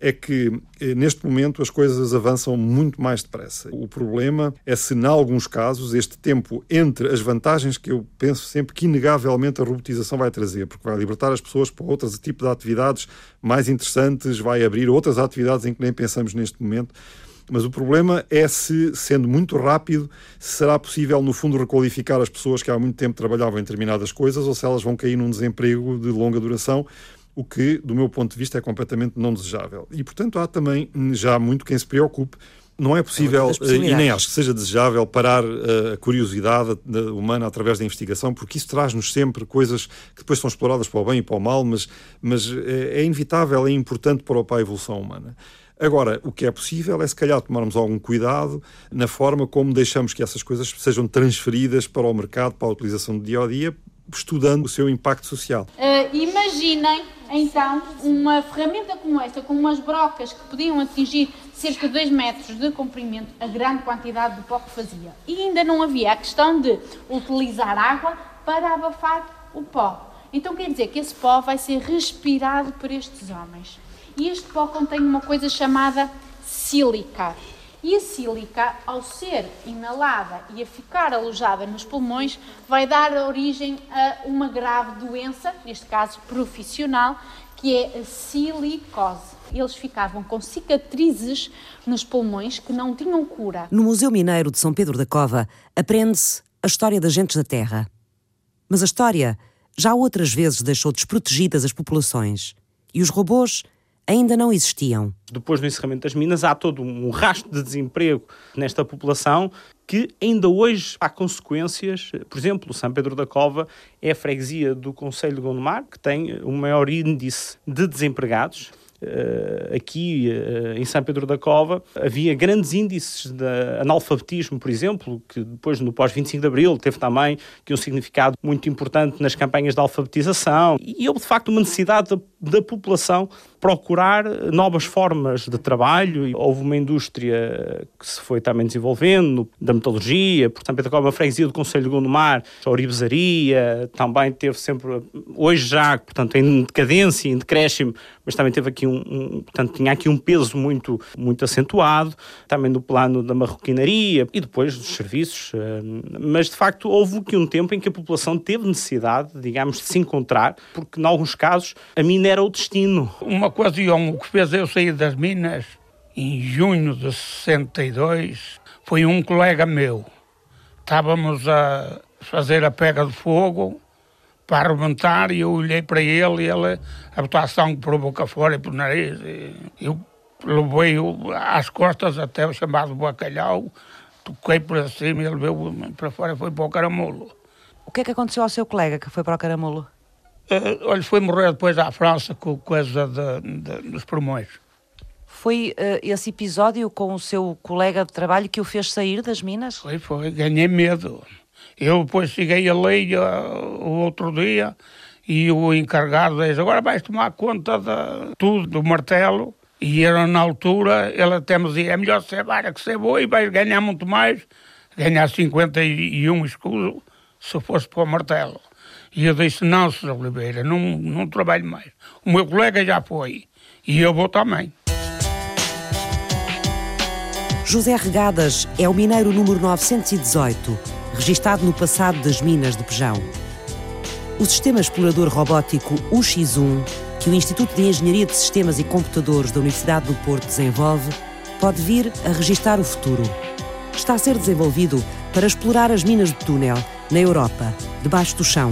é que eh, neste momento as coisas avançam muito mais depressa. O problema é se, em alguns casos, este tempo entre as vantagens que eu penso sempre que inegavelmente a robotização vai trazer, porque vai libertar as pessoas para outros tipos de atividades mais interessantes, vai abrir outras atividades em que nem pensamos neste momento. Mas o problema é se, sendo muito rápido, será possível, no fundo, requalificar as pessoas que há muito tempo trabalhavam em determinadas coisas ou se elas vão cair num desemprego de longa duração o que, do meu ponto de vista, é completamente não desejável. E, portanto, há também já muito quem se preocupe. Não é possível, é e nem acho que seja desejável, parar eh, a curiosidade humana através da investigação, porque isso traz-nos sempre coisas que depois são exploradas para o bem e para o mal, mas, mas é, é inevitável, é importante para a evolução humana. Agora, o que é possível é, se calhar, tomarmos algum cuidado na forma como deixamos que essas coisas sejam transferidas para o mercado, para a utilização do dia a dia, estudando o seu impacto social. Uh, imaginem, então, uma ferramenta como esta, com umas brocas que podiam atingir cerca de 2 metros de comprimento, a grande quantidade de pó que fazia. E ainda não havia a questão de utilizar água para abafar o pó. Então quer dizer que esse pó vai ser respirado por estes homens. E este pó contém uma coisa chamada sílica. E a sílica, ao ser inalada e a ficar alojada nos pulmões, vai dar origem a uma grave doença, neste caso profissional, que é a silicose. Eles ficavam com cicatrizes nos pulmões que não tinham cura. No Museu Mineiro de São Pedro da Cova aprende-se a história das gentes da terra. Mas a história já outras vezes deixou desprotegidas as populações. E os robôs ainda não existiam. Depois do encerramento das minas, há todo um rastro de desemprego nesta população que ainda hoje há consequências. Por exemplo, São Pedro da Cova é a freguesia do Conselho de Gondomar, que tem o maior índice de desempregados. Uh, aqui uh, em São Pedro da Cova havia grandes índices de analfabetismo, por exemplo, que depois no pós-25 de Abril teve também um significado muito importante nas campanhas de alfabetização e houve de facto uma necessidade da, da população procurar novas formas de trabalho. Houve uma indústria que se foi também desenvolvendo, da metalurgia, portanto, Pedro Cova, a freguesia do Conselho de Gondomar, a oribesaria, também teve sempre, hoje já, portanto, em decadência, em decréscimo, mas também teve aqui um, um, portanto, tinha aqui um peso muito, muito acentuado, também no plano da marroquinaria e depois dos serviços, eh, mas de facto houve aqui um tempo em que a população teve necessidade, digamos, de se encontrar, porque em alguns casos a mina era o destino. Uma ocasião, o que fez eu sair das Minas, em junho de 62, foi um colega meu. Estávamos a fazer a pega de fogo para arrebentar e eu olhei para ele e ele a botar por boca fora e por nariz. E eu levei-o às costas até o chamado bacalhau, toquei por cima e ele veio para fora e foi para o caramulo. O que é que aconteceu ao seu colega que foi para o caramulo? Uh, olha, foi morrer depois à França com coisa de, de, dos pulmões. Foi uh, esse episódio com o seu colega de trabalho que o fez sair das minas? Foi, foi. Ganhei medo. Eu depois cheguei a lei uh, o outro dia e o encarregado disse, agora vais tomar conta de tudo, do martelo. E era na altura, ele até me dizia, é melhor ser vara que ser boa e vais ganhar muito mais, ganhar 51 escudos se fosse para o martelo. E eu disse, não, Sr. Oliveira, não, não trabalho mais. O meu colega já foi e eu vou também. José Regadas é o mineiro número 918, registado no passado das minas de Pejão. O sistema explorador robótico UX1, que o Instituto de Engenharia de Sistemas e Computadores da Universidade do Porto desenvolve, pode vir a registar o futuro. Está a ser desenvolvido para explorar as minas de túnel na Europa, debaixo do chão.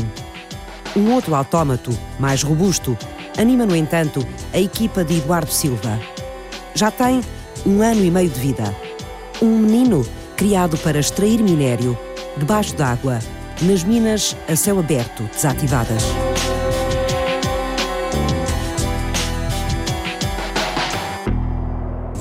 Um outro autómato, mais robusto, anima, no entanto, a equipa de Eduardo Silva. Já tem um ano e meio de vida. Um menino criado para extrair minério debaixo d'água, nas minas a céu aberto, desativadas.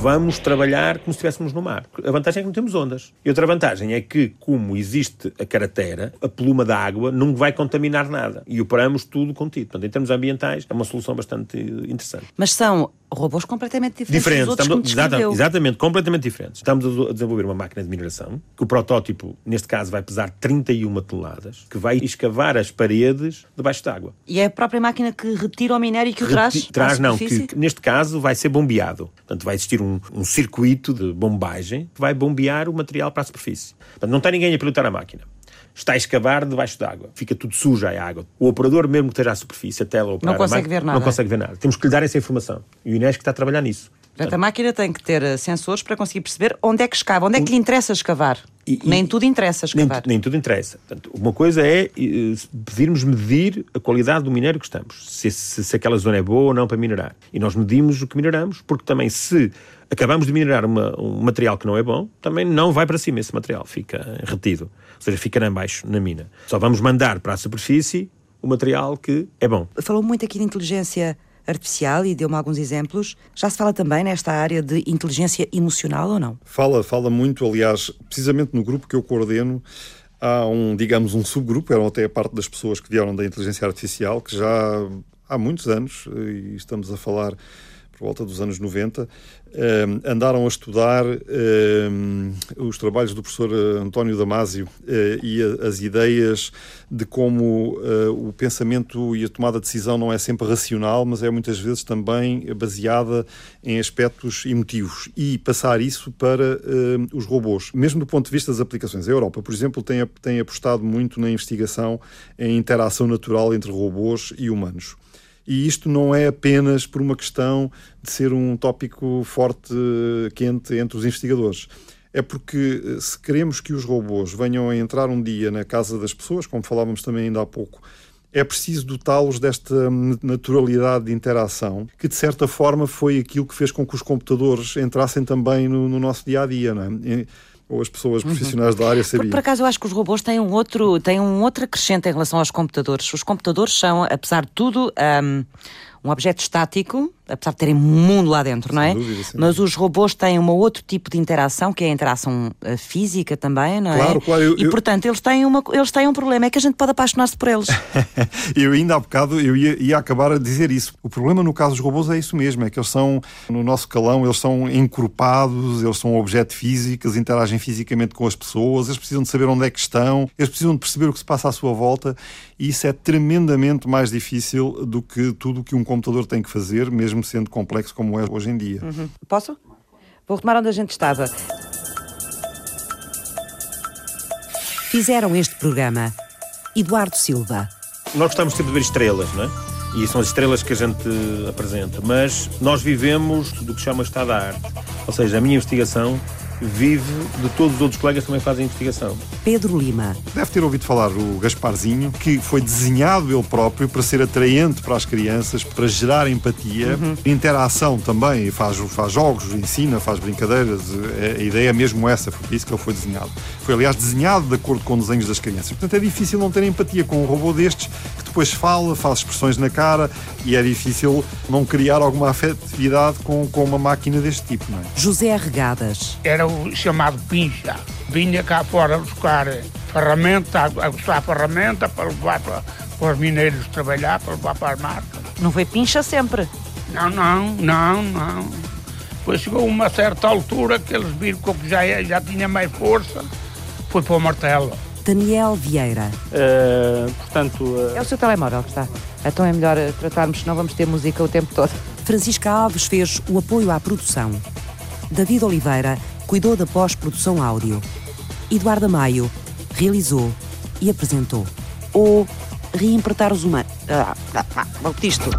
Vamos trabalhar como se estivéssemos no mar. A vantagem é que não temos ondas. E outra vantagem é que, como existe a caratera, a pluma da água não vai contaminar nada. E operamos tudo contido. Portanto, em termos ambientais, é uma solução bastante interessante. Mas são robôs completamente diferentes, diferentes. estamos, exatamente, exatamente, completamente diferentes. Estamos a desenvolver uma máquina de mineração, que o protótipo, neste caso, vai pesar 31 toneladas, que vai escavar as paredes debaixo d'água. E é a própria máquina que retira o minério e que o traz Traz, não, que, que, neste caso vai ser bombeado. Portanto, vai existir um, um circuito de bombagem que vai bombear o material para a superfície. Portanto, não tem ninguém a pilotar a máquina está a escavar debaixo d'água. Fica tudo sujo a água. O operador, mesmo que esteja à superfície, a tela não consegue ver nada. Não consegue ver nada. Temos que lhe dar essa informação. E o Inesc está a trabalhar nisso. Portanto, a máquina tem que ter eh, sensores para conseguir perceber onde é que escava, onde é que lhe interessa escavar. E, e, nem tudo interessa escavar. Nem, nem tudo interessa. Portanto, uma coisa é uh, pedirmos medir a qualidade do minério que estamos, se, se, se, aquela zona é boa ou não para minerar. E nós medimos o que mineramos, porque também se acabamos de minerar uma, um material que não é bom, também não vai para cima esse material, fica retido. Ou seja, fica em baixo, na mina. Só vamos mandar para a superfície o material que é bom. Falou muito aqui de inteligência artificial e deu-me alguns exemplos. Já se fala também nesta área de inteligência emocional ou não? Fala, fala muito, aliás, precisamente no grupo que eu coordeno, há um, digamos, um subgrupo, eram até a parte das pessoas que vieram da inteligência artificial, que já há muitos anos, e estamos a falar por volta dos anos 90, Uh, andaram a estudar uh, os trabalhos do professor António Damasio uh, e as ideias de como o pensamento e a tomada de decisão não é sempre racional, mas é muitas vezes também baseada em aspectos emotivos e passar isso para os robôs. Mesmo do ponto de vista das aplicações. A Europa, por exemplo, tem, tem apostado muito na investigação em interação natural entre robôs e humanos. E isto não é apenas por uma questão de ser um tópico forte, quente entre os investigadores. É porque eh, se queremos que os robôs venham a entrar um dia na casa das pessoas, como falávamos também ainda há pouco, é preciso dotá-los desta naturalidade de interação, que de certa forma foi aquilo que fez com que os computadores entrassem também no, no nosso dia a dia. Não é? Ou as pessoas uhum. profissionais uhum. da área sabiam. Por, por acaso eu acho que os robôs têm um outro, têm um outro acrescente em relação aos computadores. Os computadores são, apesar de tudo, um, um objeto estático, apesar de terem mundo lá dentro, não é? Dúvida, Mas os robôs têm um outro tipo de interação, que é a interação uh, física também, não claro, é? Claro, eu, E, portanto, eles têm, uma, eles têm um problema, é que a gente pode apaixonar-se por eles. eu ainda há bocado, eu ia, ia, acabar a dizer isso. O problema no caso dos robôs é isso mesmo, é que eles são, no nosso calão, eles são encorpados, eles são um objeto físico, eles interagem fisicamente com as pessoas, eles precisam de saber onde é que estão, eles precisam de perceber o que se passa à sua volta, e isso é tremendamente mais difícil do que tudo o que um computador tem que fazer, mesmo sendo complexo como é hoje em dia. Uhum. Posso? Vou retomar onde a gente estava. Fizeram este programa Eduardo Silva. Nós gostamos sempre de ver estrelas, não é? E são as estrelas que a gente apresenta. Mas nós vivemos do que chama estado da arte. Ou seja, a minha investigação vive de todos os outros colegas que também fazem investigação. Pedro Lima. Deve ter ouvido falar do Gasparzinho, que foi desenhado ele próprio para ser atraente para as crianças, para gerar empatia, uhum. interação também, faz, faz jogos, ensina, faz brincadeiras. É, a ideia é mesmo essa, foi por isso que ele foi desenhado. Foi, aliás, desenhado de acordo com desenhos das crianças. Portanto, é difícil não ter empatia com um robô destes que depois fala, faz expressões na cara e é difícil não criar alguma afetividade com, com uma máquina deste tipo, não é? José Regadas. Era o chamado pincha. Vinha cá fora buscar ferramenta, a buscar ferramenta para levar para, para os mineiros trabalhar, para levar para as marcas. Não foi pincha sempre? Não, não, não, não. Depois chegou uma certa altura que eles viram que já, já tinha mais força, foi para o martelo. Daniel Vieira. Uh, portanto, uh... É o seu telemóvel que está. Então é melhor eh, tratarmos, senão vamos ter música o tempo todo. Francisca Alves fez o apoio à produção. David Oliveira cuidou da pós-produção áudio. Eduardo Maio realizou e apresentou. Ou reempretar os humanos. Ah, ah, ah, isto.